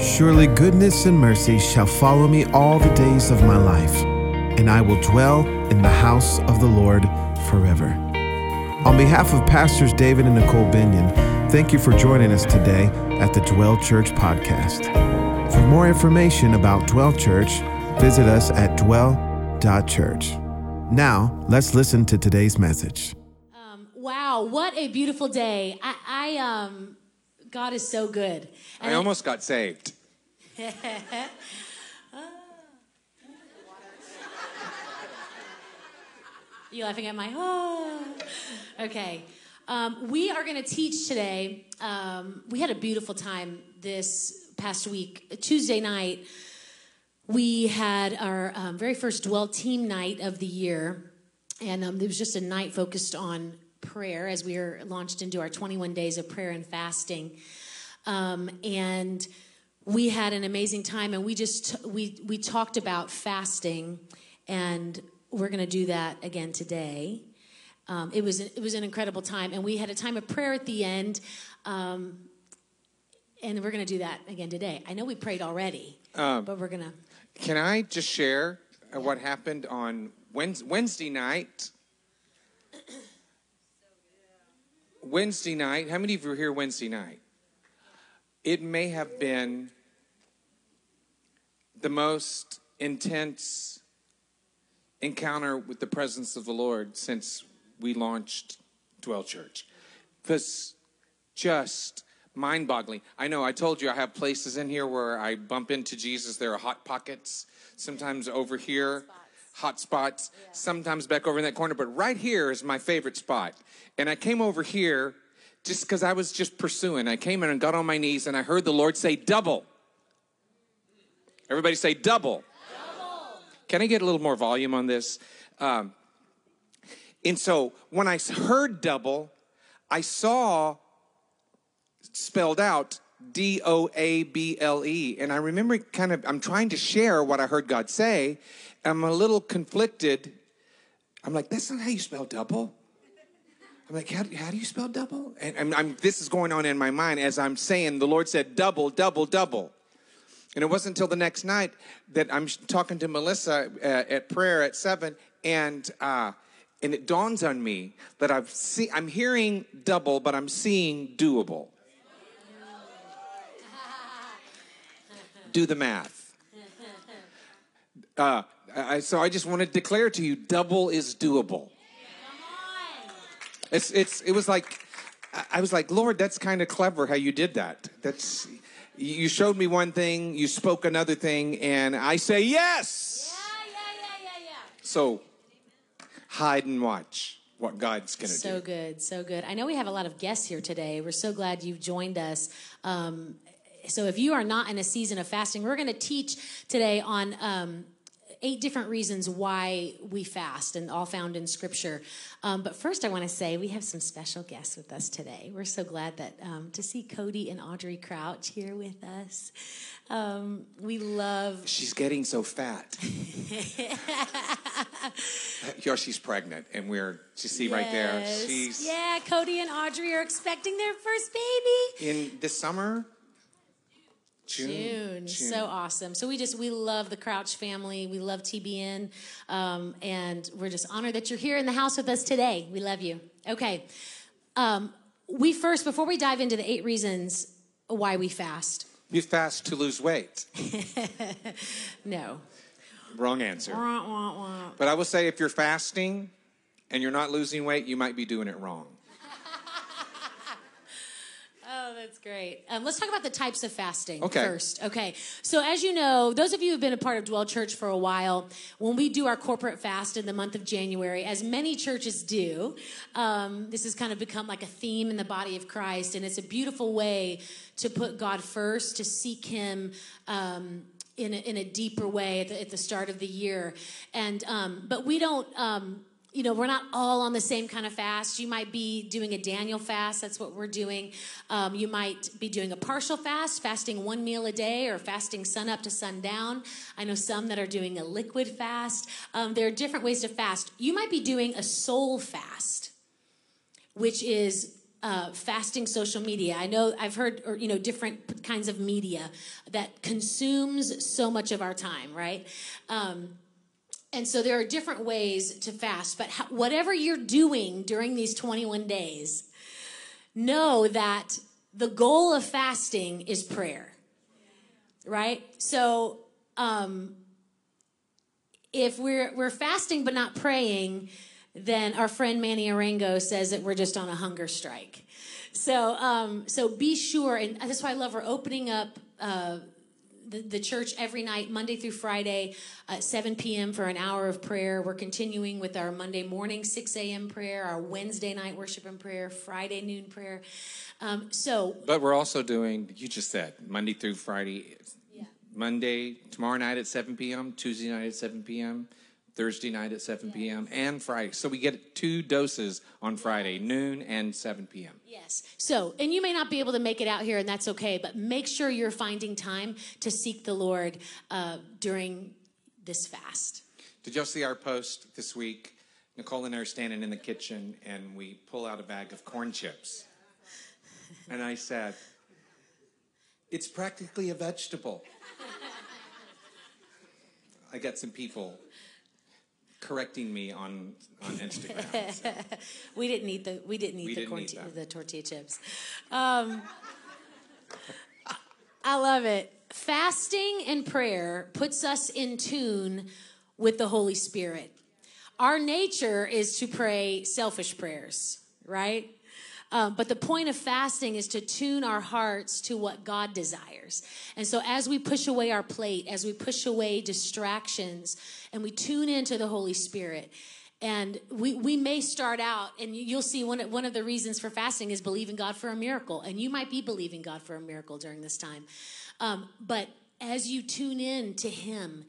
Surely goodness and mercy shall follow me all the days of my life, and I will dwell in the house of the Lord forever. On behalf of Pastors David and Nicole Binion, thank you for joining us today at the Dwell Church podcast. For more information about Dwell Church, visit us at dwell.church. Now, let's listen to today's message. Um, wow, what a beautiful day. I, I um, God is so good. I almost got saved. You laughing at my oh? Okay. Um, we are going to teach today. Um, we had a beautiful time this past week. Tuesday night, we had our um, very first Dwell team night of the year. And um, it was just a night focused on prayer as we were launched into our 21 days of prayer and fasting. Um, and we had an amazing time and we just we we talked about fasting and we're going to do that again today um, it was it was an incredible time and we had a time of prayer at the end um, and we're going to do that again today i know we prayed already Um, but we're going to Can I just share uh, what happened on Wednes- Wednesday night? Wednesday night. How many of you were here Wednesday night? It may have been the most intense encounter with the presence of the Lord since we launched Dwell Church. Was just mind boggling. I know I told you I have places in here where I bump into Jesus. There are hot pockets, sometimes over here, hot spots, sometimes back over in that corner. But right here is my favorite spot. And I came over here just because I was just pursuing. I came in and got on my knees and I heard the Lord say, double. Everybody say, double. Can I get a little more volume on this? Um, and so when I heard double, I saw spelled out D O A B L E. And I remember kind of, I'm trying to share what I heard God say. I'm a little conflicted. I'm like, that's not how you spell double. I'm like, how, how do you spell double? And I'm, I'm, this is going on in my mind as I'm saying, the Lord said double, double, double. And it wasn't until the next night that I'm talking to Melissa uh, at prayer at seven, and uh, and it dawns on me that I've see, I'm hearing double, but I'm seeing doable. Do the math. Uh, I, so I just want to declare to you, double is doable. It's it's it was like I- was like, Lord, that's kind of clever how you did that. That's you showed me one thing, you spoke another thing, and I say yes. yeah yeah yeah yeah yeah So hide and watch what God's gonna So do. So good, so good. I know we have a lot of guests here today. We're so glad you've joined us. Um, so, if you are not in a season of fasting, we're going to teach today on um, eight different reasons why we fast, and all found in Scripture. Um, but first, I want to say we have some special guests with us today. We're so glad that um, to see Cody and Audrey Crouch here with us. Um, we love She's getting so fat. yeah, she's pregnant, and we're you see right there. Yes. She's yeah. Cody and Audrey are expecting their first baby. in this summer. June. So awesome. So we just we love the Crouch family. We love TBN, um, and we're just honored that you're here in the house with us today. We love you. Okay. Um, we first before we dive into the eight reasons why we fast. You fast to lose weight. No. Wrong answer. Wah, wah, wah. But I will say, if you're fasting and you're not losing weight, you might be doing it wrong. Oh, that's great. Um, let's talk about the types of fasting Okay. first. Okay. So, as you know, those of you who've been a part of Dwell Church for a while, when we do our corporate fast in the month of January, as many churches do, um, this has kind of become like a theme in the body of Christ, and it's a beautiful way to put God first, to seek Him. Um, in a, in a deeper way at the, at the start of the year, and um, but we don't um, you know, we're not all on the same kind of fast. You might be doing a Daniel fast. That's what we're doing. Um, you might be doing a partial fast, fasting one meal a day, or fasting sun up to sundown. I know some that are doing a liquid fast. Um, there are different ways to fast. You might be doing a soul fast, which is uh, fasting social media. I know I've heard, or, you know, different kinds of media that consumes so much of our time, right? Um, and so there are different ways to fast, but whatever you're doing during these 21 days, know that the goal of fasting is prayer, right? So, um, if we're we're fasting but not praying, then our friend Manny Arango says that we're just on a hunger strike. So, um, so be sure, and that's why I love her opening up uh, the, the church every night, Monday through Friday, at 7 p.m. for an hour of prayer. We're continuing with our Monday morning 6 a.m. prayer, our Wednesday night worship and prayer, Friday noon prayer. Um, so, but we're also doing. You just said Monday through Friday. Yeah. Monday tomorrow night at 7 p.m. Tuesday night at 7 p.m. Thursday night at 7 p.m. and Friday. So we get two doses on Friday, noon and 7 p.m. Yes. So, and you may not be able to make it out here, and that's okay, but make sure you're finding time to seek the Lord uh, during this fast. Did y'all see our post this week? Nicole and I are standing in the kitchen, and we pull out a bag of corn chips. And I said, It's practically a vegetable. I got some people correcting me on on Instagram. So. we didn't eat the we didn't eat we the didn't the tortilla chips. Um, I love it. Fasting and prayer puts us in tune with the Holy Spirit. Our nature is to pray selfish prayers, right? Um, but the point of fasting is to tune our hearts to what God desires. And so as we push away our plate, as we push away distractions, and we tune into the Holy Spirit, and we, we may start out, and you'll see one, one of the reasons for fasting is believing God for a miracle. And you might be believing God for a miracle during this time. Um, but as you tune in to Him,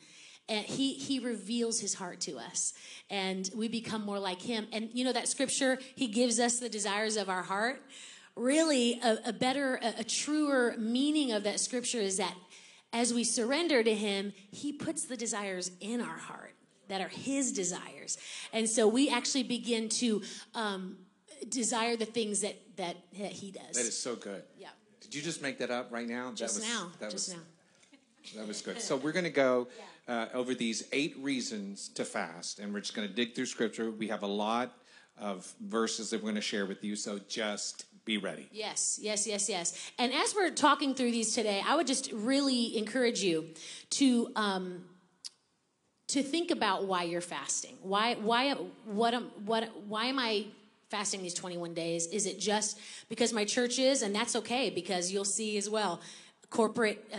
and he he reveals his heart to us and we become more like him and you know that scripture he gives us the desires of our heart really a, a better a, a truer meaning of that scripture is that as we surrender to him he puts the desires in our heart that are his desires. And so we actually begin to um, desire the things that, that that he does. That is so good. Yeah. Did you just make that up right now? Just that was, now that just was, now. That was good. So we're going to go uh, over these eight reasons to fast, and we're just going to dig through scripture. We have a lot of verses that we're going to share with you, so just be ready. Yes, yes, yes, yes. And as we're talking through these today, I would just really encourage you to um, to think about why you're fasting. Why, why, what, am, what, why am I fasting these 21 days? Is it just because my church is, and that's okay because you'll see as well, corporate. Uh,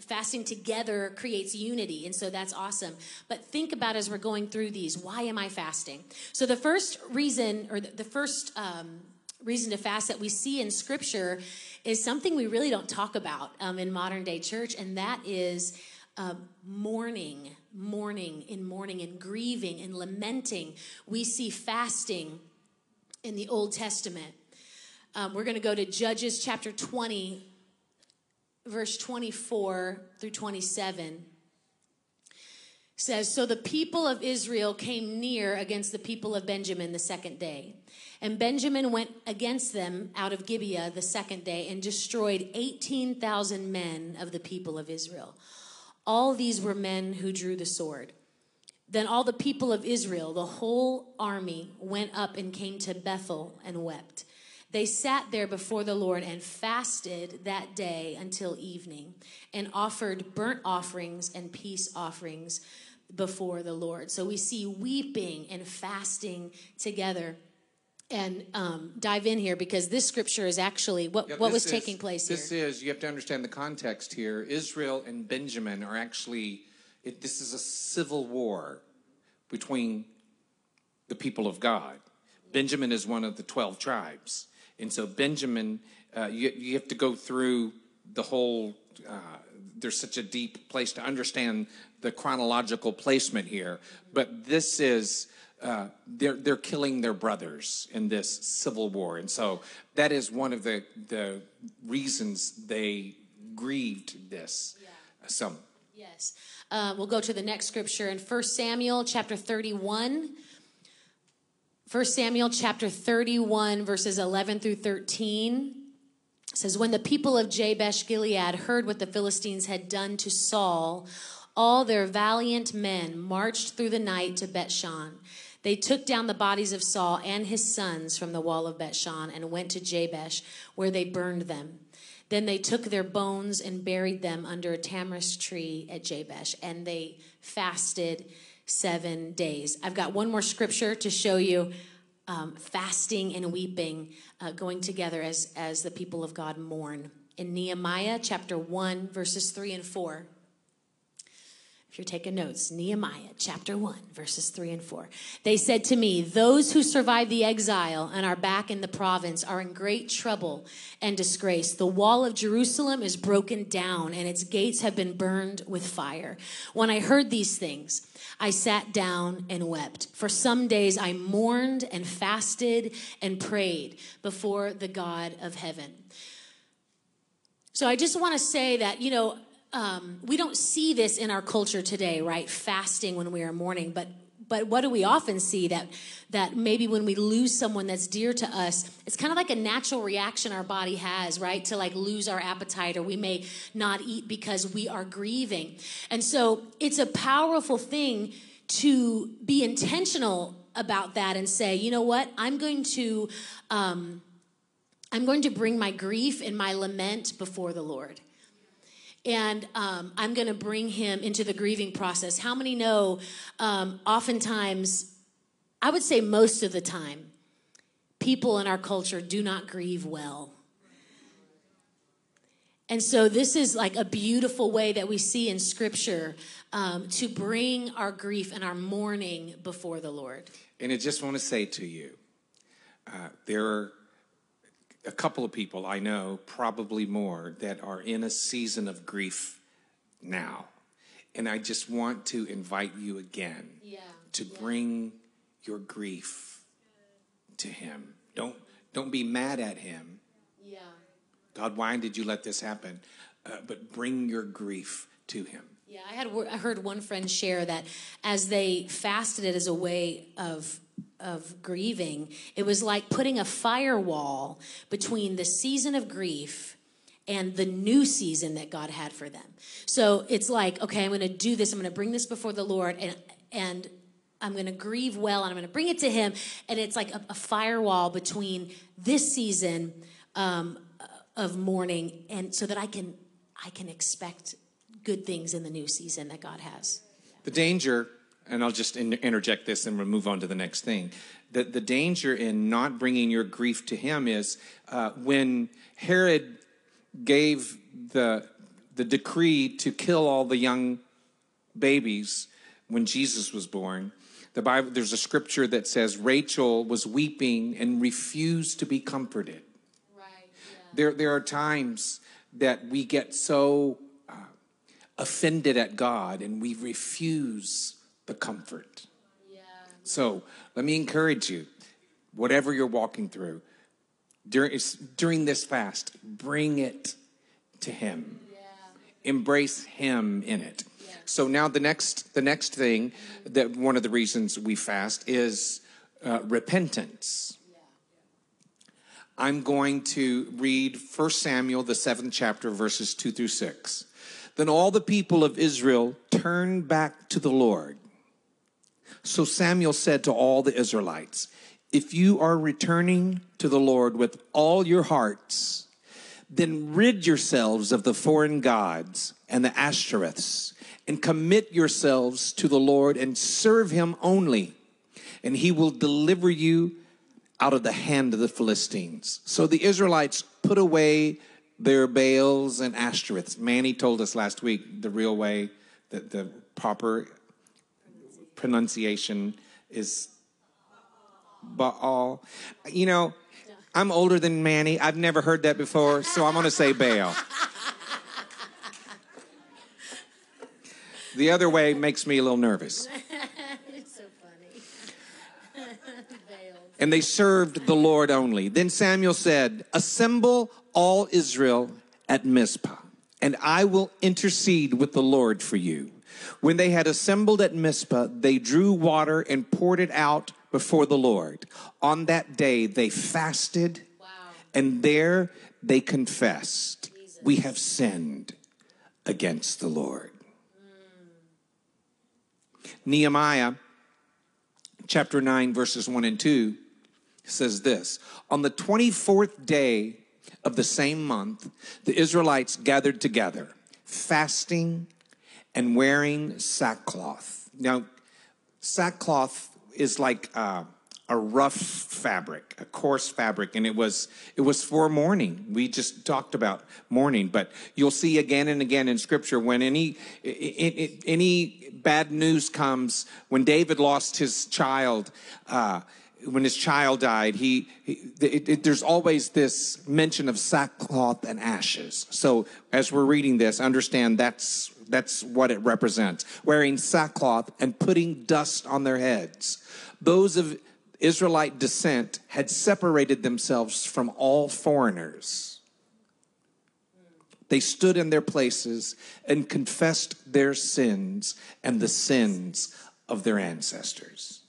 fasting together creates unity and so that's awesome but think about as we're going through these why am i fasting so the first reason or the first um, reason to fast that we see in scripture is something we really don't talk about um, in modern day church and that is uh, mourning mourning in mourning and grieving and lamenting. We see fasting in the old testament. Um, we're going to go to judges chapter 20 verse 24 through 27 says so the people of israel came near against the people of benjamin the second day and benjamin went against them out of gibeah the second day and destroyed 18000 men of the people of israel all these were men who drew the sword then all the people of israel the whole army went up and came to bethel and wept they sat there before the Lord and fasted that day until evening and offered burnt offerings and peace offerings before the Lord. So we see weeping and fasting together. And um, dive in here because this scripture is actually what, yeah, what was is, taking place this here. This is, you have to understand the context here. Israel and Benjamin are actually, it, this is a civil war between the people of God. Benjamin is one of the 12 tribes. And so Benjamin, uh, you, you have to go through the whole. Uh, there's such a deep place to understand the chronological placement here, but this is. Uh, they're they're killing their brothers in this civil war, and so that is one of the the reasons they grieved this. Yeah. Some. Yes, uh, we'll go to the next scripture in First Samuel chapter thirty one 1 Samuel chapter 31, verses 11 through 13 says, When the people of Jabesh Gilead heard what the Philistines had done to Saul, all their valiant men marched through the night to Bethshan. They took down the bodies of Saul and his sons from the wall of Bethshan and went to Jabesh, where they burned them. Then they took their bones and buried them under a tamarisk tree at Jabesh, and they fasted seven days. I've got one more scripture to show you um, fasting and weeping uh, going together as, as the people of God mourn. In Nehemiah chapter 1, verses 3 and 4. You're taking notes, Nehemiah chapter 1, verses 3 and 4. They said to me, Those who survived the exile and are back in the province are in great trouble and disgrace. The wall of Jerusalem is broken down and its gates have been burned with fire. When I heard these things, I sat down and wept. For some days I mourned and fasted and prayed before the God of heaven. So I just want to say that, you know, um, we don't see this in our culture today, right? Fasting when we are mourning, but but what do we often see that that maybe when we lose someone that's dear to us it's kind of like a natural reaction our body has right to like lose our appetite or we may not eat because we are grieving. And so it's a powerful thing to be intentional about that and say you know what? I'm going to um, i'm going to bring my grief and my lament before the lord and um, I'm going to bring him into the grieving process. How many know? Um, oftentimes, I would say most of the time, people in our culture do not grieve well. And so, this is like a beautiful way that we see in Scripture um, to bring our grief and our mourning before the Lord. And I just want to say to you, uh, there are a couple of people I know, probably more, that are in a season of grief now. And I just want to invite you again yeah. to yeah. bring your grief to him. Don't don't be mad at him. Yeah. God, why did you let this happen? Uh, but bring your grief to him. Yeah, I had I heard one friend share that as they fasted it as a way of of grieving, it was like putting a firewall between the season of grief and the new season that God had for them. So it's like, okay, I'm going to do this. I'm going to bring this before the Lord and and I'm going to grieve well and I'm going to bring it to him and it's like a, a firewall between this season um, of mourning and so that I can I can expect good things in the new season that God has. The danger and I'll just in, interject this and we'll move on to the next thing. The, the danger in not bringing your grief to him is uh, when Herod gave the, the decree to kill all the young babies when Jesus was born. The Bible, there's a scripture that says Rachel was weeping and refused to be comforted. Right. Yeah. There, there are times that we get so uh, offended at God and we refuse the comfort. Yeah. So let me encourage you, whatever you're walking through, during, during this fast, bring it to Him. Yeah. Embrace Him in it. Yeah. So now the next the next thing that one of the reasons we fast is uh, repentance. I'm going to read 1 Samuel, the seventh chapter, verses 2 through 6. Then all the people of Israel turned back to the Lord so Samuel said to all the Israelites, If you are returning to the Lord with all your hearts, then rid yourselves of the foreign gods and the Ashtoreths, and commit yourselves to the Lord and serve him only, and he will deliver you out of the hand of the Philistines. So the Israelites put away their Baals and Ashtoreths. Manny told us last week the real way, the, the proper pronunciation is Baal. You know, I'm older than Manny. I've never heard that before, so I'm going to say Baal. The other way makes me a little nervous. it's so funny. And they served the Lord only. Then Samuel said, Assemble all Israel at Mizpah, and I will intercede with the Lord for you. When they had assembled at Mizpah, they drew water and poured it out before the Lord. On that day, they fasted, Wow. and there they confessed, We have sinned against the Lord. Hmm. Nehemiah chapter 9, verses 1 and 2 says this On the 24th day of the same month, the Israelites gathered together, fasting and wearing sackcloth. Now, sackcloth is like uh, a rough fabric, a coarse fabric, and it was it was for mourning. We just talked about mourning, but you'll see again and again in Scripture when any any bad news comes. When David lost his child. Uh, when his child died, he, he it, it, there's always this mention of sackcloth and ashes. So as we're reading this, understand that's that's what it represents. Wearing sackcloth and putting dust on their heads. Those of Israelite descent had separated themselves from all foreigners. They stood in their places and confessed their sins and the sins of their ancestors.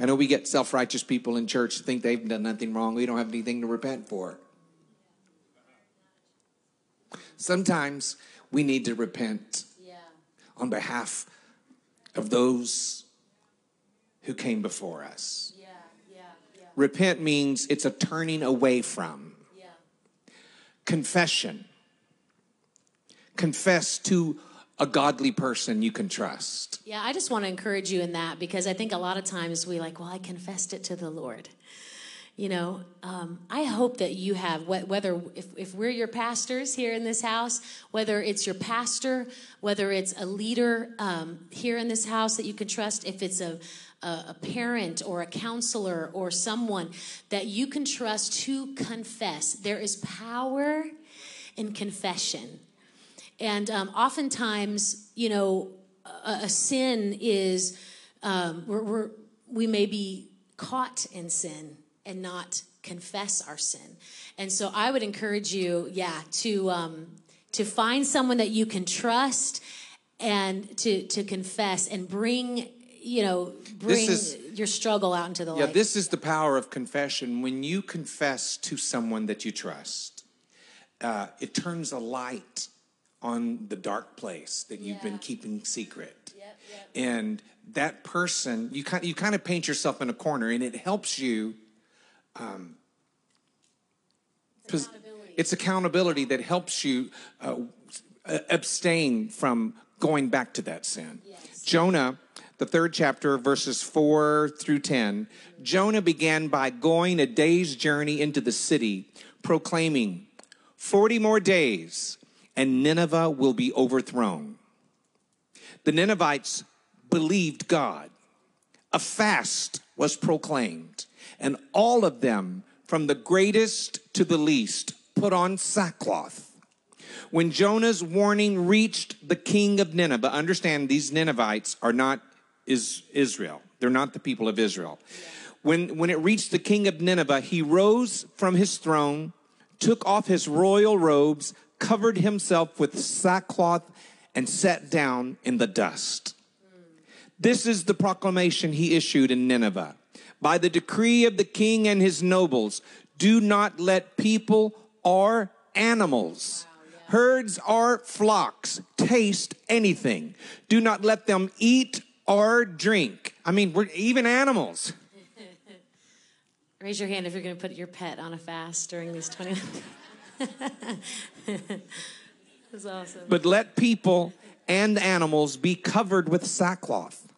I know we get self righteous people in church who think they've done nothing wrong. We don't have anything to repent for. Sometimes we need to repent Yeah. on behalf of those who came before us. Yeah. Yeah. Yeah. Repent means it's a turning away from. Yeah. Confession. Confess to a godly person you can trust. Yeah, I just want to encourage you in that because I think a lot of times we like, well, I confessed it to the Lord. You know, um, I hope that you have, whether if, if we're your pastors here in this house, whether it's your pastor, whether it's a leader um, here in this house that you can trust, if it's a, a, a parent or a counselor or someone that you can trust to confess. There is power in confession. And um, oftentimes, you know, a, a sin is um, we're, we're, we may be caught in sin and not confess our sin. And so, I would encourage you, yeah, to um, to find someone that you can trust and to to confess and bring, you know, bring is- your struggle out into the Yeah, light. this is the power of confession. When you confess to someone that you trust, uh, it turns a light on the dark place that you've been keeping secret. Yep, yep. And that person, you kind, you kind of paint yourself in a corner, and it helps you. Um, accountability. it's accountability that helps you uh, abstain from going back to that sin. Jonah, the third chapter, verses 4 through 10, Jonah began by going a day's journey into the city, proclaiming, 40 more days, and Nineveh will be overthrown. The Ninevites believed God. A fast was proclaimed, and all of them, from the greatest to the least, put on sackcloth. When Jonah's warning reached the king of Nineveh, understand these Ninevites are not is Israel. They're not the people of Israel. When, when it reached the king of Nineveh, he rose from his throne, took off his royal robes, covered himself with sackcloth, and sat down in the dust. This is the proclamation he issued in Nineveh. By the decree of the king and his nobles, do not let people or animals, herds or flocks taste anything. Do not let them eat or drink. I mean, we're even animals. Raise your hand if you're going to put your pet on a fast during these 20 That's awesome. But let people and animals be covered with sackcloth.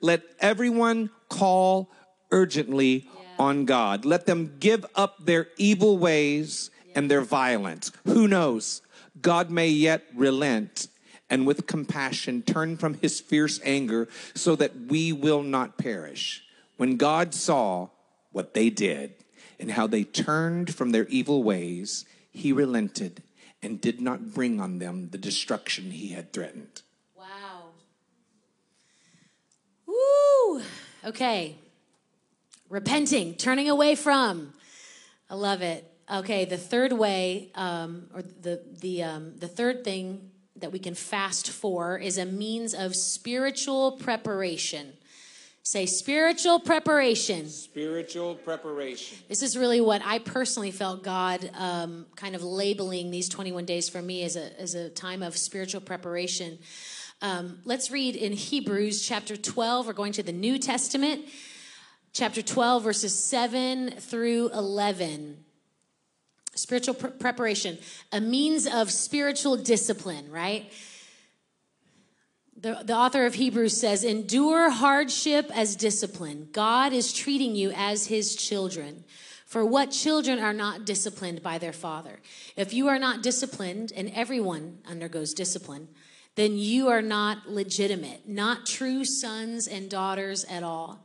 Let everyone call urgently on God. Let them give up their evil ways and their violence. Who knows? God may yet relent and with compassion turn from his fierce anger so that we will not perish. When God saw what they did and how they turned from their evil ways, he relented and did not bring on them the destruction he had threatened. Wow. Woo! Okay. Repenting, turning away from. I love it. Okay, the third way, um, or the the um, the third thing that we can fast for is a means of spiritual preparation. Say spiritual preparation. Spiritual preparation. This is really what I personally felt God um, kind of labeling these 21 days for me as a, as a time of spiritual preparation. Um, let's read in Hebrews chapter 12. We're going to the New Testament, chapter 12, verses 7 through 11. Spiritual pre- preparation, a means of spiritual discipline, right? The, the author of Hebrews says, Endure hardship as discipline. God is treating you as his children. For what children are not disciplined by their father? If you are not disciplined, and everyone undergoes discipline, then you are not legitimate, not true sons and daughters at all.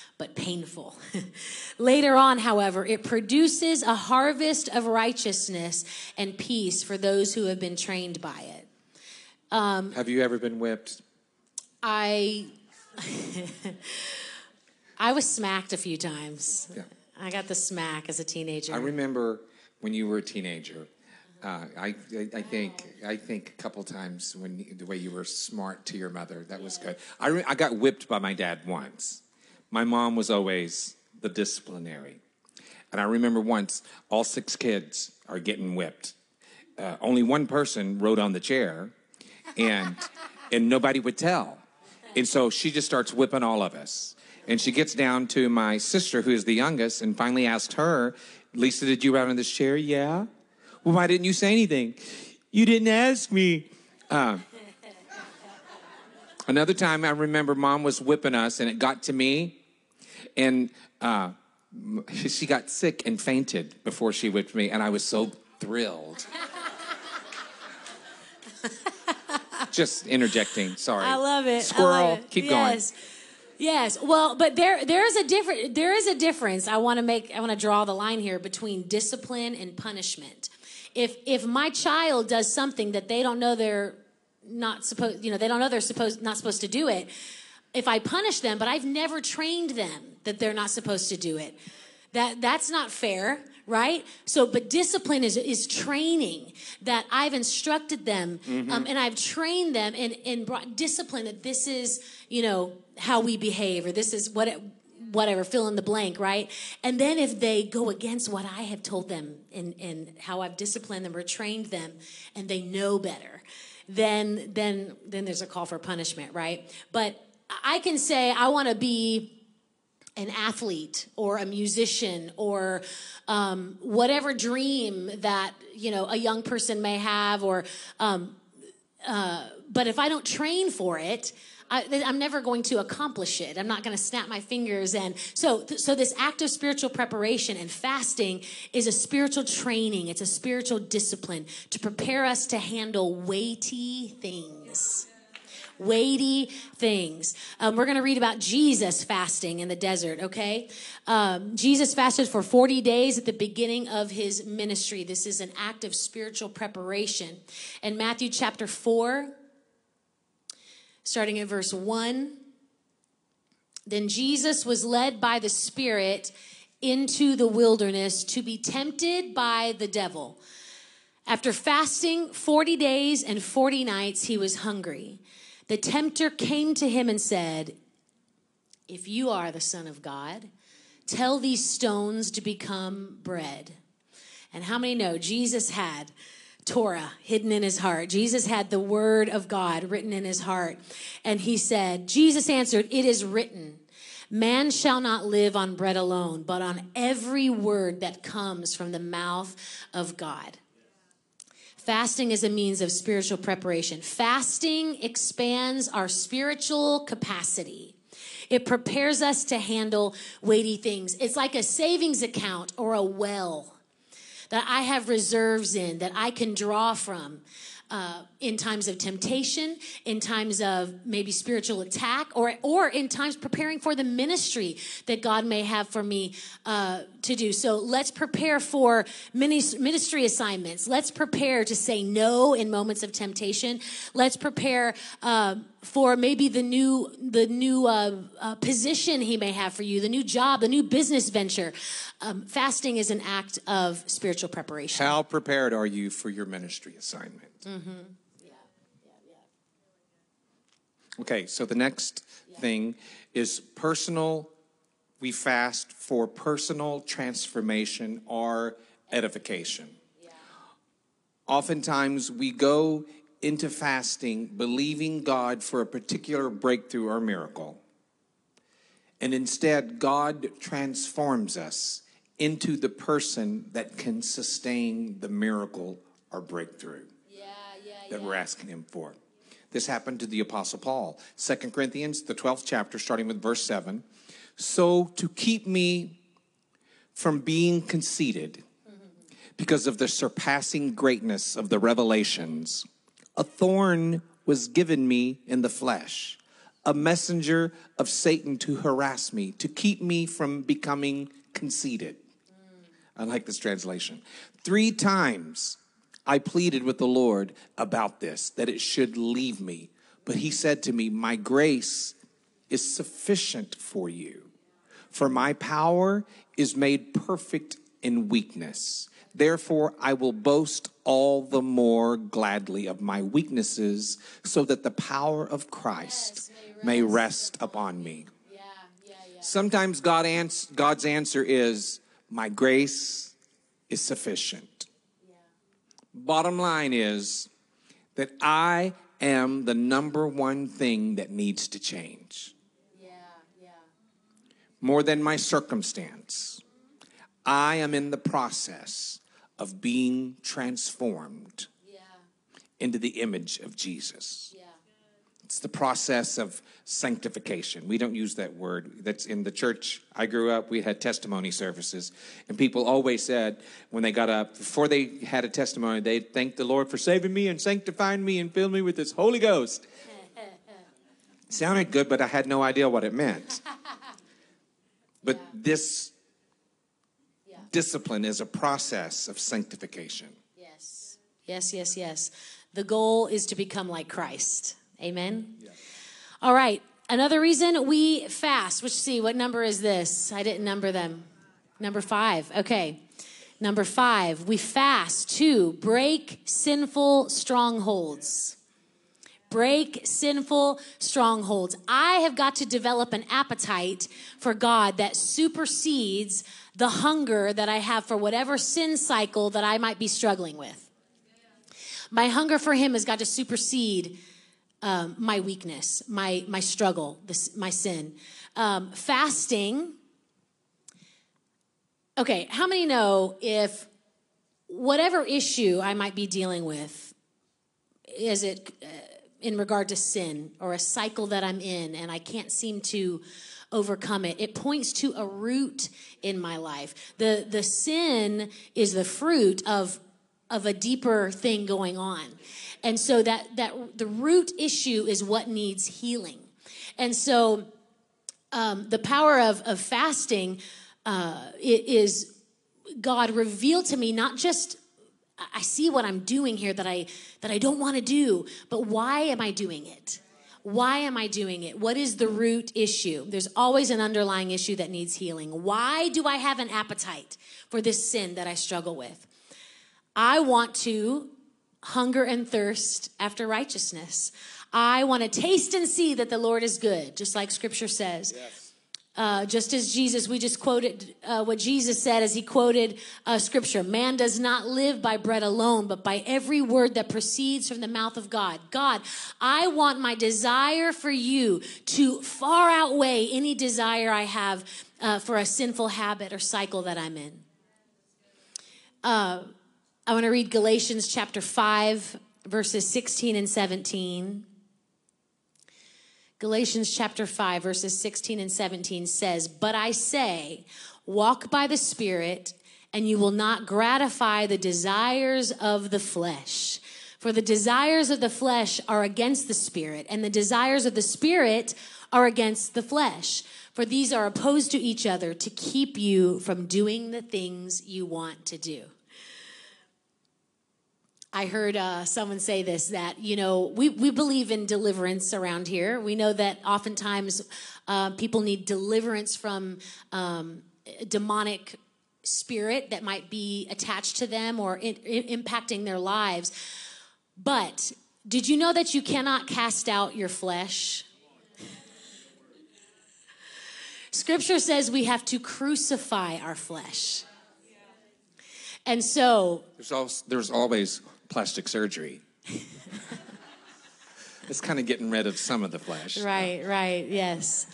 but painful. Later on, however, it produces a harvest of righteousness and peace for those who have been trained by it. Um, have you ever been whipped? I. I was smacked a few times. Yeah. I got the smack as a teenager. I remember when you were a teenager. Uh, I, I think I think a couple times when the way you were smart to your mother that was good. I re- I got whipped by my dad once. My mom was always the disciplinary, and I remember once all six kids are getting whipped. Uh, only one person rode on the chair, and and nobody would tell, and so she just starts whipping all of us. And she gets down to my sister, who is the youngest, and finally asked her, Lisa, did you ride on this chair? Yeah. Well, why didn't you say anything? You didn't ask me. Uh, another time, I remember mom was whipping us, and it got to me, and uh, she got sick and fainted before she whipped me, and I was so thrilled. Just interjecting. Sorry. I love it. Squirrel. Love it. Keep yes. going. Yes, well, but there there is a different there is a difference. I want to make I want to draw the line here between discipline and punishment. If if my child does something that they don't know they're not supposed, you know, they don't know they're supposed not supposed to do it, if I punish them, but I've never trained them that they're not supposed to do it, that that's not fair right? So but discipline is is training that i've instructed them mm-hmm. um, and i've trained them and and brought discipline that this is you know how we behave or this is what it, whatever fill in the blank right? And then if they go against what i have told them and, and how i've disciplined them or trained them and they know better then then then there's a call for punishment right? But i can say i want to be an athlete or a musician or um, whatever dream that you know a young person may have or um, uh, but if i don't train for it I, am never going to accomplish it. I'm not going to snap my fingers. And so, so this act of spiritual preparation and fasting is a spiritual training. It's a spiritual discipline to prepare us to handle weighty things weighty things. Um, we're going to read about Jesus fasting in the desert, okay? Um, Jesus fasted for 40 days at the beginning of his ministry. This is an act of spiritual preparation. In Matthew chapter 4, starting at verse 1. Then Jesus was led by the Spirit into the wilderness to be tempted by the devil. After fasting 40 days and 40 nights, he was hungry. The tempter came to him and said, If you are the Son of God, tell these stones to become bread. And how many know Jesus had Torah hidden in his heart. Jesus had the word of God written in his heart. And he said, Jesus answered, It is written, man shall not live on bread alone, but on every word that comes from the mouth of God. Fasting is a means of spiritual preparation. Fasting expands our spiritual capacity. It prepares us to handle weighty things. It's like a savings account or a well that I have reserves in, that I can draw from. Uh, in times of temptation, in times of maybe spiritual attack, or or in times preparing for the ministry that God may have for me uh, to do. So let's prepare for ministry assignments. Let's prepare to say no in moments of temptation. Let's prepare. Uh, for maybe the new the new uh, uh, position he may have for you, the new job, the new business venture. Um, fasting is an act of spiritual preparation. How prepared are you for your ministry assignment? Mm-hmm. Yeah. Yeah, yeah. Okay, so the next thing is personal. We fast for personal transformation or edification. Oftentimes, we go into fasting believing God for a particular breakthrough or miracle. And instead, God transforms us into the person that can sustain the miracle or breakthrough yeah, yeah, that yeah. we're asking Him for. This happened to the Apostle Paul. Second Corinthians, the 12th chapter, starting with verse 7. So to keep me from being conceited, mm-hmm. because of the surpassing greatness of the revelations, a thorn was given me in the flesh, a messenger of Satan to harass me, to keep me from becoming conceited. I like this translation. Three times I pleaded with the Lord about this, that it should leave me. But he said to me, My grace is sufficient for you, for my power is made perfect in weakness. Therefore, I will boast all the more gladly of my weaknesses, so that the power of Christ yes, may, rest. may, rest. upon me. Yeah, yeah, yeah. Sometimes God ans- God's answer is, My grace is sufficient. Bottom line is that I am the number one thing that needs to change. More than my circumstance. I am in the process of being transformed yeah. into the image of Jesus. Yeah. It's the process of sanctification. We don't use that word. That's in the church I grew up. We had testimony services, and people always said when they got up, before they had a testimony, they'd thank the Lord for saving me and sanctifying me and filling me with His Holy Ghost. Sounded good, but I had no idea what it meant. But yeah. this discipline is a process of sanctification. Yes. Yes, yes, yes. The goal is to become like Christ. Amen. Yeah. All right. Another reason we fast, which see, what number is this? I didn't number them. Number five. Okay. Number five, we fast to break sinful strongholds. Break sinful strongholds. I have got to develop an appetite for God that supersedes the hunger that I have for whatever sin cycle that I might be struggling with. My hunger for Him has got to supersede um, my weakness, my my struggle, this, my sin. Um, fasting. Okay, how many know if whatever issue I might be dealing with, is it uh, in regard to sin or a cycle that I'm in, and I can't seem to overcome it. It points to a root in my life. The the sin is the fruit of of a deeper thing going on. And so that that the root issue is what needs healing. And so um, the power of, of fasting uh, is God revealed to me not just I see what I'm doing here that I that I don't want to do, but why am I doing it? Why am I doing it? What is the root issue? There's always an underlying issue that needs healing. Why do I have an appetite for this sin that I struggle with? I want to hunger and thirst after righteousness. I want to taste and see that the Lord is good, just like scripture says. Yes. Uh, just as Jesus, we just quoted uh, what Jesus said as he quoted uh, scripture Man does not live by bread alone, but by every word that proceeds from the mouth of God. God, I want my desire for you to far outweigh any desire I have uh, for a sinful habit or cycle that I'm in. Uh, I want to read Galatians chapter 5, verses 16 and 17. Galatians chapter 5, verses 16 and 17 says, But I say, walk by the Spirit, and you will not gratify the desires of the flesh. For the desires of the flesh are against the spirit, and the desires of the spirit are against the flesh. For these are opposed to each other to keep you from doing the things you want to do. I heard uh, someone say this that, you know, we, we believe in deliverance around here. We know that oftentimes uh, people need deliverance from um, demonic spirit that might be attached to them or in, in, impacting their lives. But did you know that you cannot cast out your flesh? Scripture says we have to crucify our flesh. And so there's, also, there's always plastic surgery. it's kind of getting rid of some of the flesh. Right, right, yes.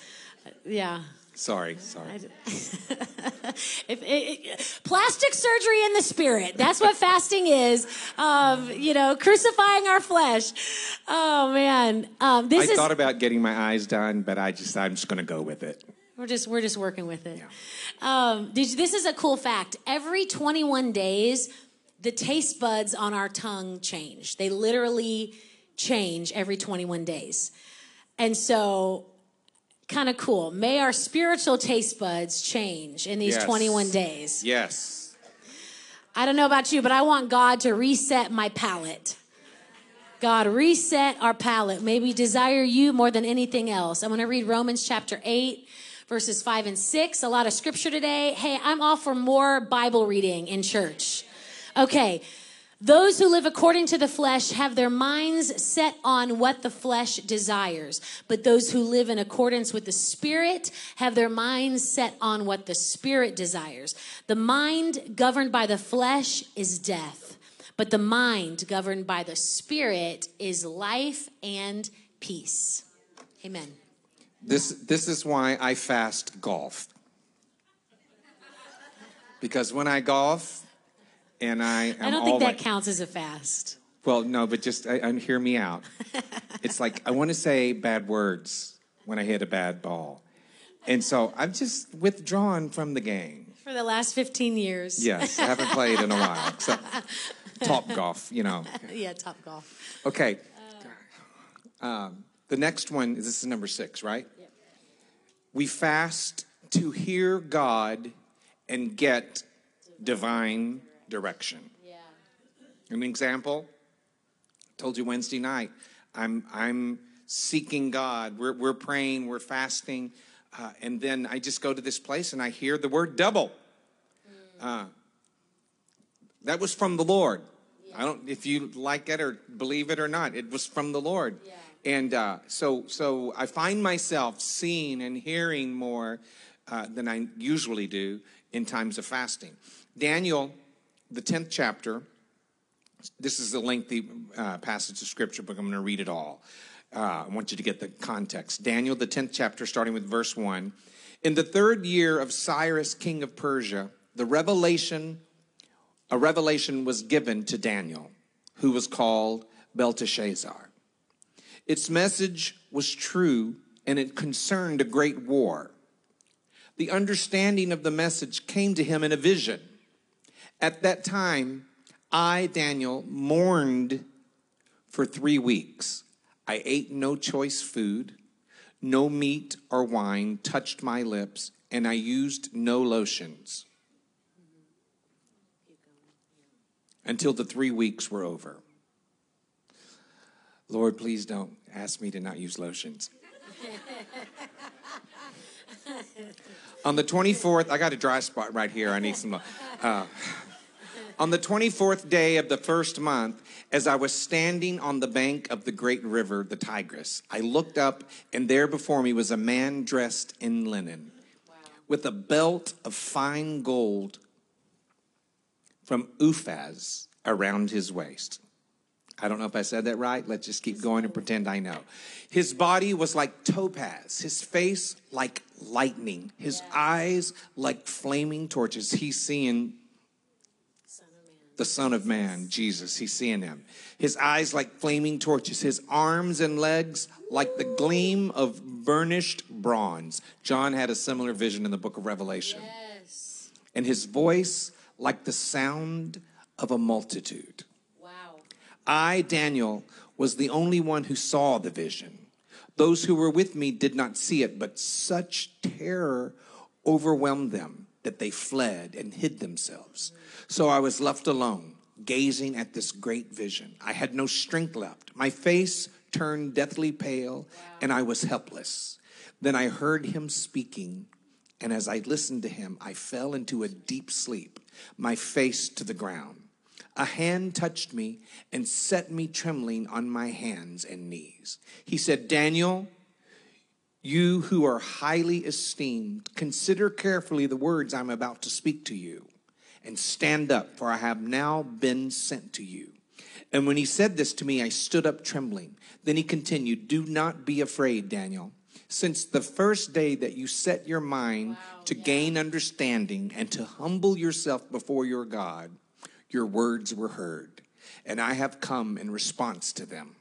Yeah. Sorry, sorry. if, it, it, plastic surgery in the spirit. That's what fasting is. Um, you know, crucifying our flesh. Oh man, um, this I is, thought about getting my eyes done, but I just I'm just going to go with it. We're just we're just working with it. Yeah. Um, this is a cool fact. Every 21 days, the taste buds on our tongue change. They literally change every 21 days, and so kind of cool. May our spiritual taste buds change in these yes. 21 days. Yes. I don't know about you, but I want God to reset my palate. God, reset our palate. May we desire you more than anything else. I'm going to read Romans chapter 8, verses 5 and 6. A lot of scripture today. Hey, I'm all for more Bible reading in church. Okay. Those who live according to the flesh have their minds set on what the flesh desires, but those who live in accordance with the Spirit have their minds set on what the Spirit desires. The mind governed by the flesh is death, but the mind governed by the Spirit is life and peace. Amen. This, this is why I fast golf. Because when I golf, and I I don't think that like, counts as a fast. Well, no, but just I, I, hear me out. it's like I want to say bad words when I hit a bad ball, and so I've just withdrawn from the game for the last fifteen years. Yes, I haven't played in a while. So, Topgolf, you know. yeah, Topgolf. Okay. Um, the next one is this is number six, right? Yep. We fast to hear God and get divine direction. Yeah. An example, I told you Wednesday night, I'm, I'm seeking God. We're, we're praying, we're fasting. Uh, and then I just go to this place and I hear the word double. Mm. Uh, that was from the Lord. Yeah. I don't if you like it or believe it or not. It was from the Lord. Yeah. And uh, so so I find myself seeing and hearing more uh, than I usually do in times of fasting. Daniel the 10th chapter. This is a lengthy uh, passage of scripture, but I'm going to read it all. Uh, I want you to get the context. Daniel, the 10th chapter, starting with verse 1. In the third year of Cyrus, king of Persia, the revelation, a revelation was given to Daniel, who was called Belteshazzar. Its message was true and it concerned a great war. The understanding of the message came to him in a vision. At that time, I, Daniel, mourned for three weeks. I ate no choice food, no meat or wine touched my lips, and I used no lotions until the three weeks were over. Lord, please don't ask me to not use lotions. On the 24th, I got a dry spot right here. I need some. Uh, on the 24th day of the first month, as I was standing on the bank of the great river, the Tigris, I looked up, and there before me was a man dressed in linen wow. with a belt of fine gold from Uphaz around his waist. I don't know if I said that right. Let's just keep going and pretend I know. His body was like topaz, his face like lightning, his eyes like flaming torches. He's seeing the Son of Man, Jesus. He's seeing him. His eyes like flaming torches, his arms and legs like the gleam of burnished bronze. John had a similar vision in the book of Revelation. Yes. And his voice like the sound of a multitude. Wow. I, Daniel, was the only one who saw the vision. Those who were with me did not see it, but such terror overwhelmed them that they fled and hid themselves. So I was left alone, gazing at this great vision. I had no strength left. My face turned deathly pale, and I was helpless. Then I heard him speaking, and as I listened to him, I fell into a deep sleep, my face to the ground. A hand touched me and set me trembling on my hands and knees. He said, Daniel, you who are highly esteemed, consider carefully the words I'm about to speak to you and stand up, for I have now been sent to you. And when he said this to me, I stood up trembling. Then he continued, Do not be afraid, Daniel. Since the first day that you set your mind wow, to yeah. gain understanding and to humble yourself before your God, your words were heard, and I have come in response to them.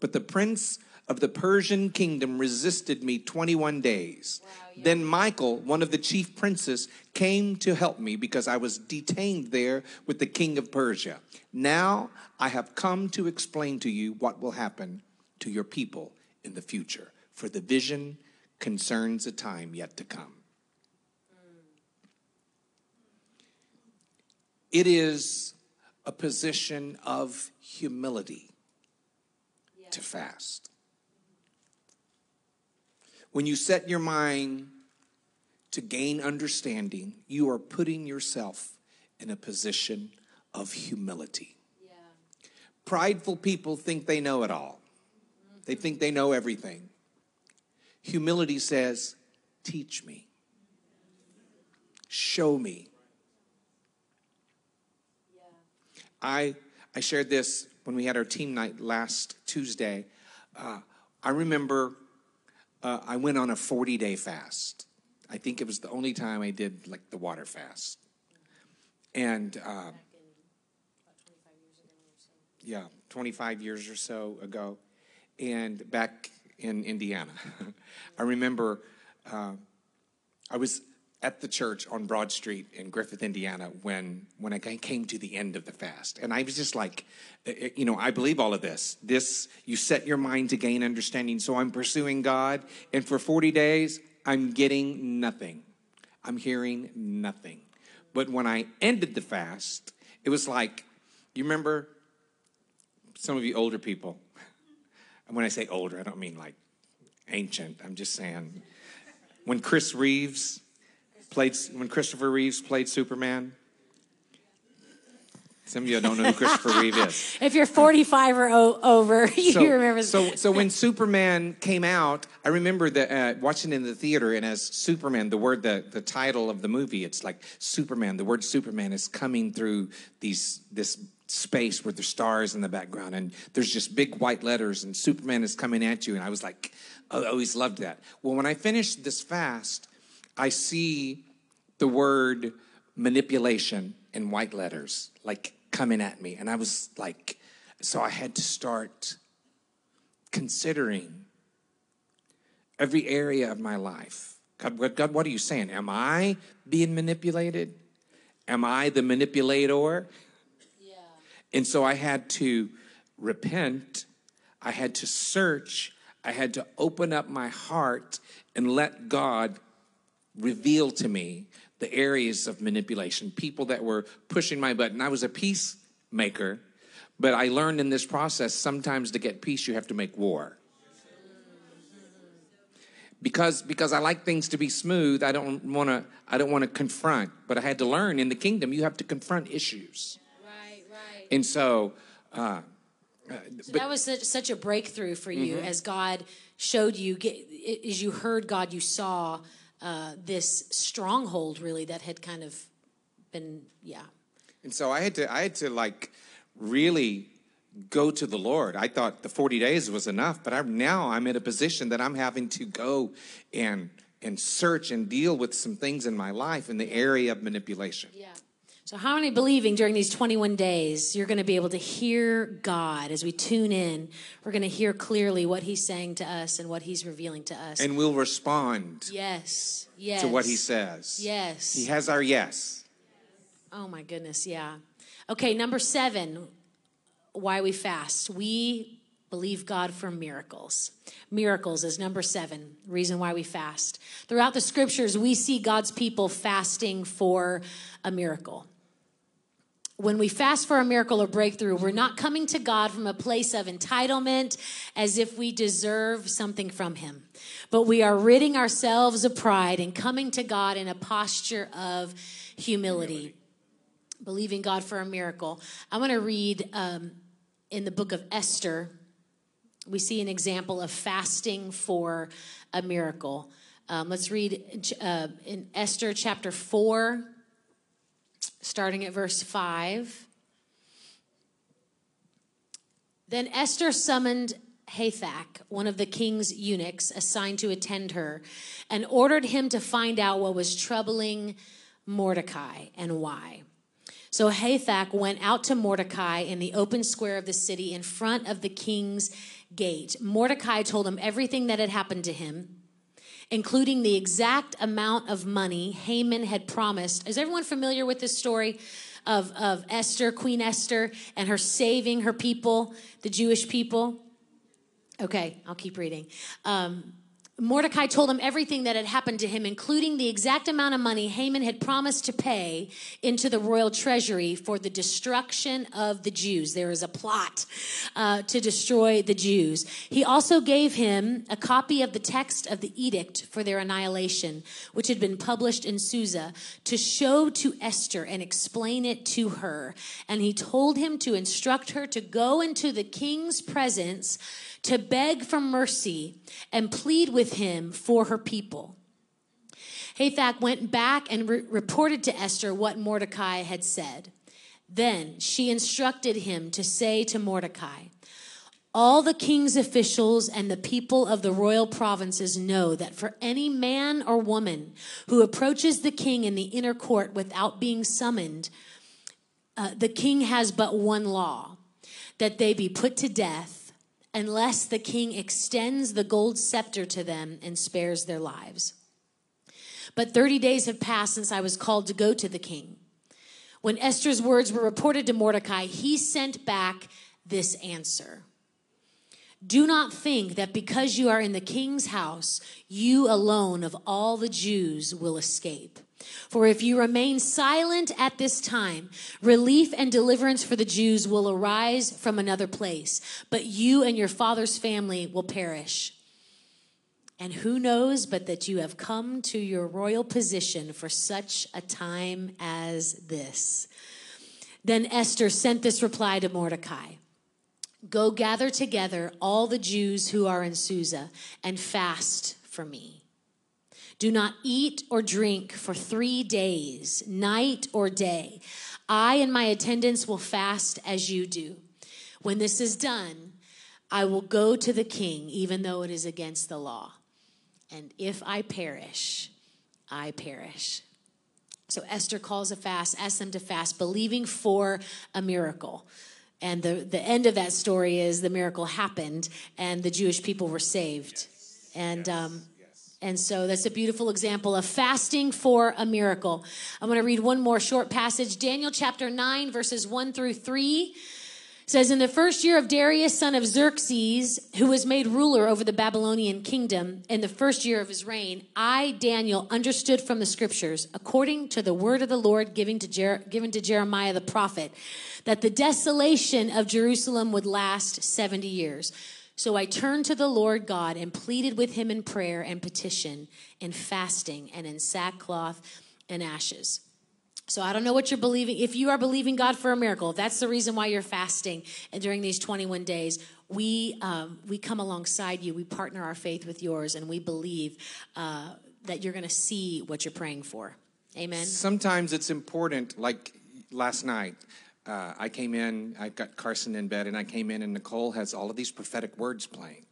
But the prince of the Persian kingdom resisted me 21 days. Wow, yeah. Then Michael, one of the chief princes, came to help me because I was detained there with the king of Persia. Now I have come to explain to you what will happen to your people in the future, for the vision concerns a time yet to come. It is a position of humility yeah. to fast. When you set your mind to gain understanding, you are putting yourself in a position of humility. Yeah. Prideful people think they know it all, they think they know everything. Humility says, Teach me, show me. I, I shared this when we had our team night last Tuesday. Uh, I remember uh, I went on a 40 day fast. I think it was the only time I did like the water fast. And uh, yeah, 25 years or so ago. And back in Indiana, I remember uh, I was at the church on Broad Street in Griffith, Indiana, when when I came to the end of the fast, and I was just like, eh, eh, you know, I believe all of this. This you set your mind to gain understanding. So I'm pursuing God, and for 40 days, I'm getting nothing. I'm hearing nothing. But when I ended the fast, it was like, you remember, some of you older people. And when I say older, I don't mean like ancient. I'm just saying when Chris Reeves played when Christopher Reeves played Superman. Some of you don't know who Christopher Reeve is. If you're 45 or o- over, you so, remember. So, so when Superman came out, I remember the, uh, watching in the theater, and as Superman, the word, the, the title of the movie, it's like Superman. The word Superman is coming through these this space with the stars in the background, and there's just big white letters, and Superman is coming at you, and I was like, I always loved that. Well, when I finished this fast, I see the word manipulation in white letters, like coming at me. And I was like, so I had to start considering every area of my life. God, God, what are you saying? Am I being manipulated? Am I the manipulator? Yeah. And so I had to repent. I had to search. I had to open up my heart and let God reveal to me the areas of manipulation, people that were pushing my button. I was a peacemaker, but I learned in this process sometimes to get peace, you have to make war. Because, because I like things to be smooth, I don't want to I don't want to confront. But I had to learn in the kingdom you have to confront issues. Right, right. And so, uh, uh, so but, that was such, such, a breakthrough for you mm-hmm. as God showed you, as you heard God, you saw uh, this stronghold really that had kind of been yeah. And so i had to i had to like really go to the lord. I thought the 40 days was enough but I'm now i'm in a position that i'm having to go and and search and deal with some things in my life in the area of manipulation. Yeah so, how many believing during these 21 days you're going to be able to hear God as we tune in? We're going to hear clearly what He's saying to us and what He's revealing to us. And we'll respond. Yes, yes. To what He says. Yes. He has our yes. Oh, my goodness, yeah. Okay, number seven. why we fast. We believe God for miracles. Miracles is number seven, reason why we fast. Throughout the scriptures, we see God's people fasting for a miracle. When we fast for a miracle or breakthrough, we're not coming to God from a place of entitlement as if we deserve something from Him, but we are ridding ourselves of pride and coming to God in a posture of humility, believing God for a miracle. I want to read um, in the book of Esther we see an example of fasting for a miracle. Um, let's read uh, in Esther chapter 4, starting at verse 5. Then Esther summoned Hathach, one of the king's eunuchs assigned to attend her, and ordered him to find out what was troubling Mordecai and why. So Hathach went out to Mordecai in the open square of the city in front of the king's gate. Mordecai told him everything that had happened to him, including the exact amount of money Haman had promised. Is everyone familiar with this story? Of, of Esther, Queen Esther, and her saving her people, the Jewish people. Okay, I'll keep reading. Um, Mordecai told him everything that had happened to him, including the exact amount of money Haman had promised to pay into the royal treasury for the destruction of the Jews. There is a plot uh, to destroy the Jews. He also gave him a copy of the text of the edict for their annihilation, which had been published in Susa, to show to Esther and explain it to her. And he told him to instruct her to go into the king's presence to beg for mercy and plead with him for her people. Hathach went back and re- reported to Esther what Mordecai had said. Then she instructed him to say to Mordecai, all the king's officials and the people of the royal provinces know that for any man or woman who approaches the king in the inner court without being summoned, uh, the king has but one law that they be put to death unless the king extends the gold scepter to them and spares their lives. But 30 days have passed since I was called to go to the king. When Esther's words were reported to Mordecai, he sent back this answer Do not think that because you are in the king's house, you alone of all the Jews will escape. For if you remain silent at this time, relief and deliverance for the Jews will arise from another place, but you and your father's family will perish. And who knows but that you have come to your royal position for such a time as this? Then Esther sent this reply to Mordecai Go gather together all the Jews who are in Susa and fast for me. Do not eat or drink for three days, night or day. I and my attendants will fast as you do. When this is done, I will go to the king, even though it is against the law. And if I perish, I perish. So Esther calls a fast, asks them to fast, believing for a miracle. And the, the end of that story is the miracle happened and the Jewish people were saved. Yes. And yes. Um, and so that's a beautiful example of fasting for a miracle. I'm going to read one more short passage. Daniel chapter 9, verses 1 through 3 says, In the first year of Darius, son of Xerxes, who was made ruler over the Babylonian kingdom, in the first year of his reign, I, Daniel, understood from the scriptures, according to the word of the Lord given to, Jer- given to Jeremiah the prophet, that the desolation of Jerusalem would last 70 years. So I turned to the Lord God and pleaded with him in prayer and petition, and fasting, and in sackcloth and ashes. So I don't know what you're believing. If you are believing God for a miracle, if that's the reason why you're fasting and during these 21 days, we um, we come alongside you. We partner our faith with yours, and we believe uh, that you're going to see what you're praying for. Amen. Sometimes it's important, like last night uh, I came in, I got Carson in bed, and I came in, and Nicole has all of these prophetic words playing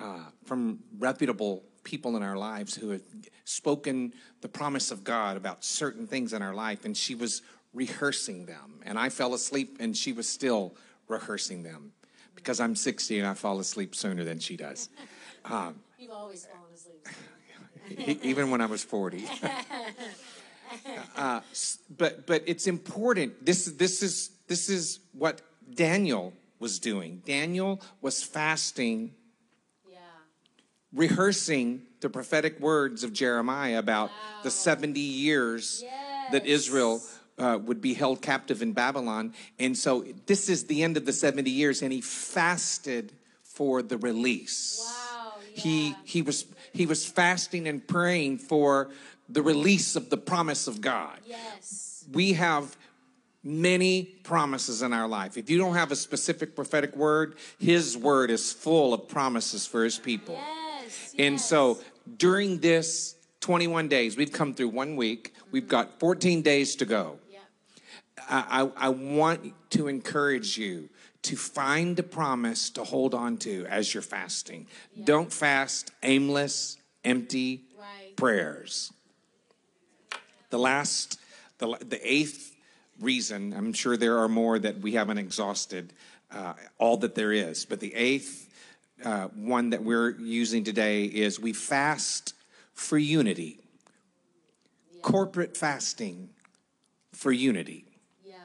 uh, from reputable people in our lives who have spoken the promise of God about certain things in our life, and she was rehearsing them. And I fell asleep, and she was still rehearsing them because I'm 60 and I fall asleep sooner than she does. Um, You've always fallen asleep. even when I was 40. Uh, but but it's important. This this is this is what Daniel was doing. Daniel was fasting, Yeah. rehearsing the prophetic words of Jeremiah about the 70 years that Israel uh, would be held captive in Babylon. And so this is the end of the 70 years, and he fasted for the release. Wow, He, he, was, he was fasting and praying for the release of the promise of God Yes. we have many promises in our life. If you don't have a specific prophetic word, His word is full of promises for His people. Yes. And yes. so during this 21 days, we've come through one week, we've got 14 days to go. I, I want to encourage you to find a promise to hold on to as you're fasting. Don't fast aimless, empty Right. prayers. The last, the, the eighth reason, I'm sure there are more that we haven't exhausted uh, all that there is, but the eighth uh, one that we're using today is we fast for unity. Corporate fasting for unity. Yeah.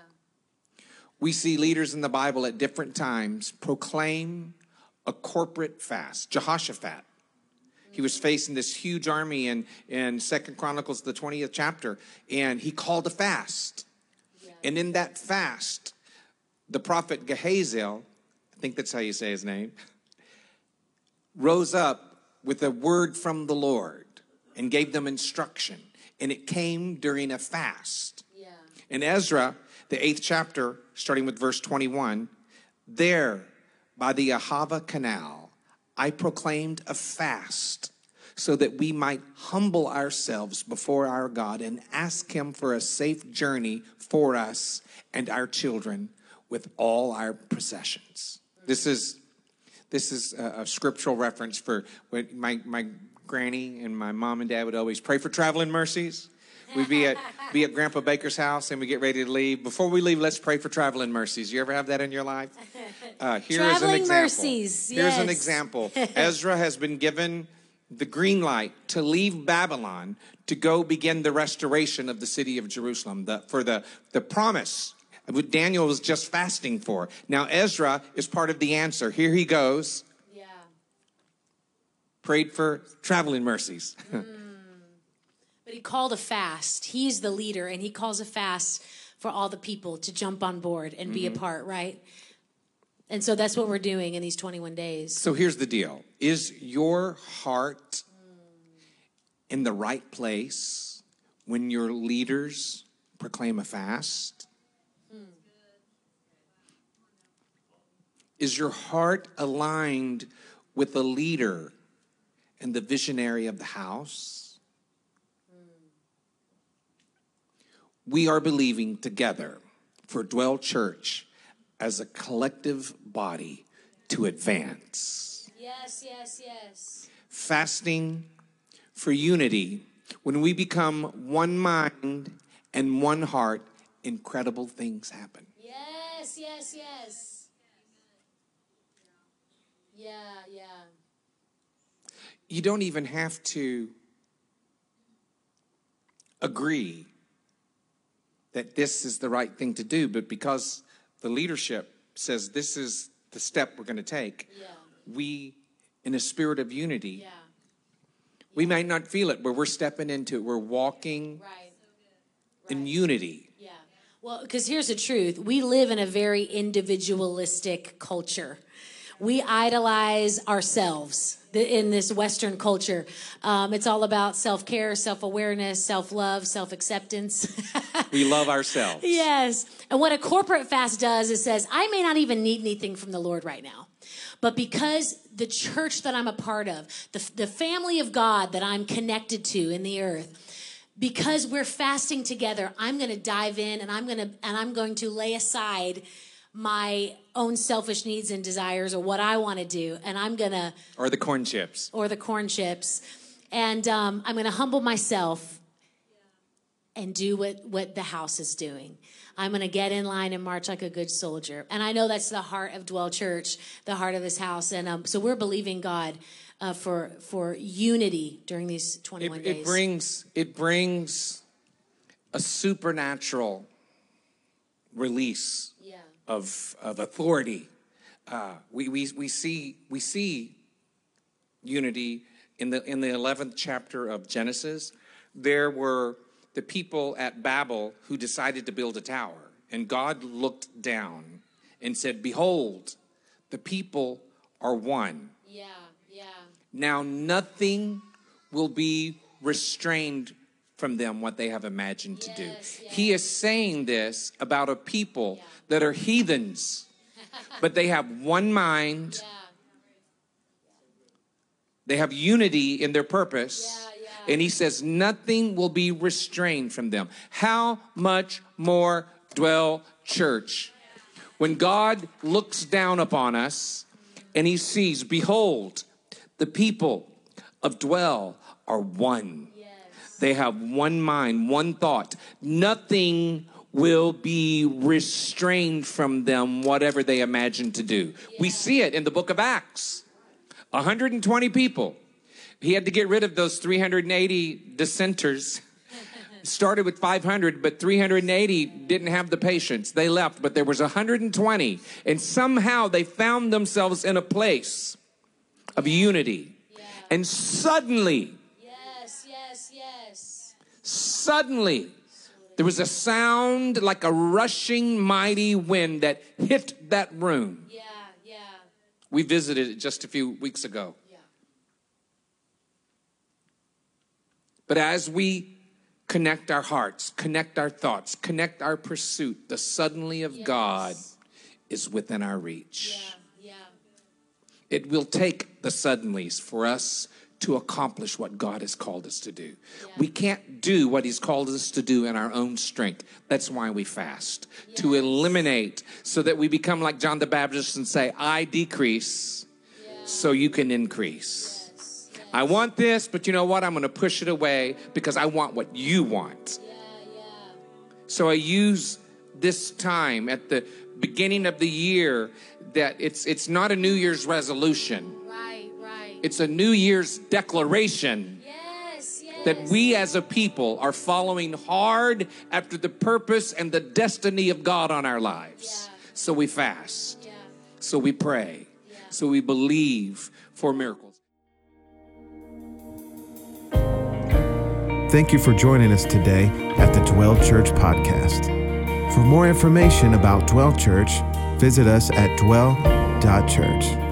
We see leaders in the Bible at different times proclaim a corporate fast. Jehoshaphat, he was facing this huge army in, in Second Chronicles, the 20th chapter, and he called a fast. And in that fast, the prophet Gehaziel, I think that's how you say his name, rose up with a word from the Lord and gave them instruction. And it came during a fast. Yeah. In Ezra, the eighth chapter, starting with verse 21, there by the Ahava Canal, I proclaimed a fast so that we might humble ourselves before our God and ask Him for a safe journey for us and our children with all our possessions. This is this is a, a scriptural reference for my my granny and my mom and dad would always pray for traveling mercies. We'd be at be at Grandpa Baker's house and we get ready to leave. Before we leave, let's pray for traveling mercies. You ever have that in your life? Uh, here is an Traveling example. mercies, Here's an example. Ezra has been given the green light to leave Babylon to go begin the restoration of the city of Jerusalem. The, for the the promise what Daniel was just fasting for. Now Ezra is part of the answer. Here he goes. Yeah. Prayed for traveling mercies. But he called a fast. He's the leader, and he calls a fast for all the people to jump on board and be a mm-hmm. part, right? And so that's what we're doing in these 21 days. So here's the deal Is your heart in the right place when your leaders proclaim a fast? Is your heart aligned with the leader and the visionary of the house? We are believing together for Dwell Church as a collective body to advance. Yes, yes, yes. Fasting for unity. When we become one mind and one heart, incredible things happen. Yes, yes, yes. Yeah, yeah. You don't even have to agree that this is the right thing to do, but because the leadership says this is the step we're going to take, Yeah. we, in a spirit of unity, Yeah. we might not feel it, but we're stepping into it. We're walking Right. in unity. Yeah. Well, because here's the truth we live in a very individualistic culture. We idolize ourselves in this Western culture. Um, it's all about self care, self awareness, self love, self acceptance. We love ourselves. Yes. And what a corporate fast does is says, I may not even need anything from the Lord right now. But because the church that I'm a part of, the, the family of God that I'm connected to in the earth, because we're fasting together, I'm going to dive in and I'm going to and I'm going to lay aside my own selfish needs and desires or what I want to do and I'm going to Or the corn chips. or the corn chips. And um, I'm going to humble myself and do what, what the house is doing. I'm going to get in line and march like a good soldier. And I know that's the heart of Dwell Church, the heart of this house. And um, so we're believing God uh, for, for unity during these 21 It, days. it brings it brings a supernatural release yeah. Of, of authority. Uh, we, we, we, see, we see unity in the, in the 11th chapter of Genesis. There were the people at Babel who decided to build a tower, and God looked down and said, Behold, the people are one. Yeah, yeah. Now nothing will be restrained from them what they have imagined Yes, to do. yes. He is saying this about a people Yeah. that are heathens, but they have one mind, Yeah, they have unity in their purpose. Yeah, yeah. And he says, nothing will be restrained from them. How much more dwell church? When God looks down upon us and he sees, behold, the people of dwell are one. They have one mind, one thought. Nothing will be restrained from them, whatever they imagine to do. We see it in the book of Acts 120 people. He had to get rid of those 380 dissenters. Started with 500, but 380 didn't have the patience. They left, but there was 120. And somehow they found themselves in a place of unity. And suddenly. Suddenly, there was a sound like a rushing mighty wind that hit that room. Yeah, yeah, We visited it just a few weeks ago. yeah. But as we connect our hearts, connect our thoughts, connect our pursuit, the suddenly of Yes. God is within our reach. Yeah, yeah. It will take the suddenlies for us to accomplish what God has called us to do. We can't do what He's called us to do in our own strength. That's why we fast to eliminate so that we become like John the Baptist and say, I decrease so you can increase. Yes, yes. I want this, but you know what? I'm going to push it away because I want what you want. Yeah, yeah. So I use this time at the beginning of the year that it's it's not a New Year's resolution. Right, right. It's a New Year's declaration yes, yes. that we as a people are following hard after the purpose and the destiny of God on our lives. Yeah. So we fast. Yeah. So we pray. Yeah. So we believe for miracles. Thank you for joining us today at the Dwell Church podcast. For more information about Dwell Church, visit us at dwell.church.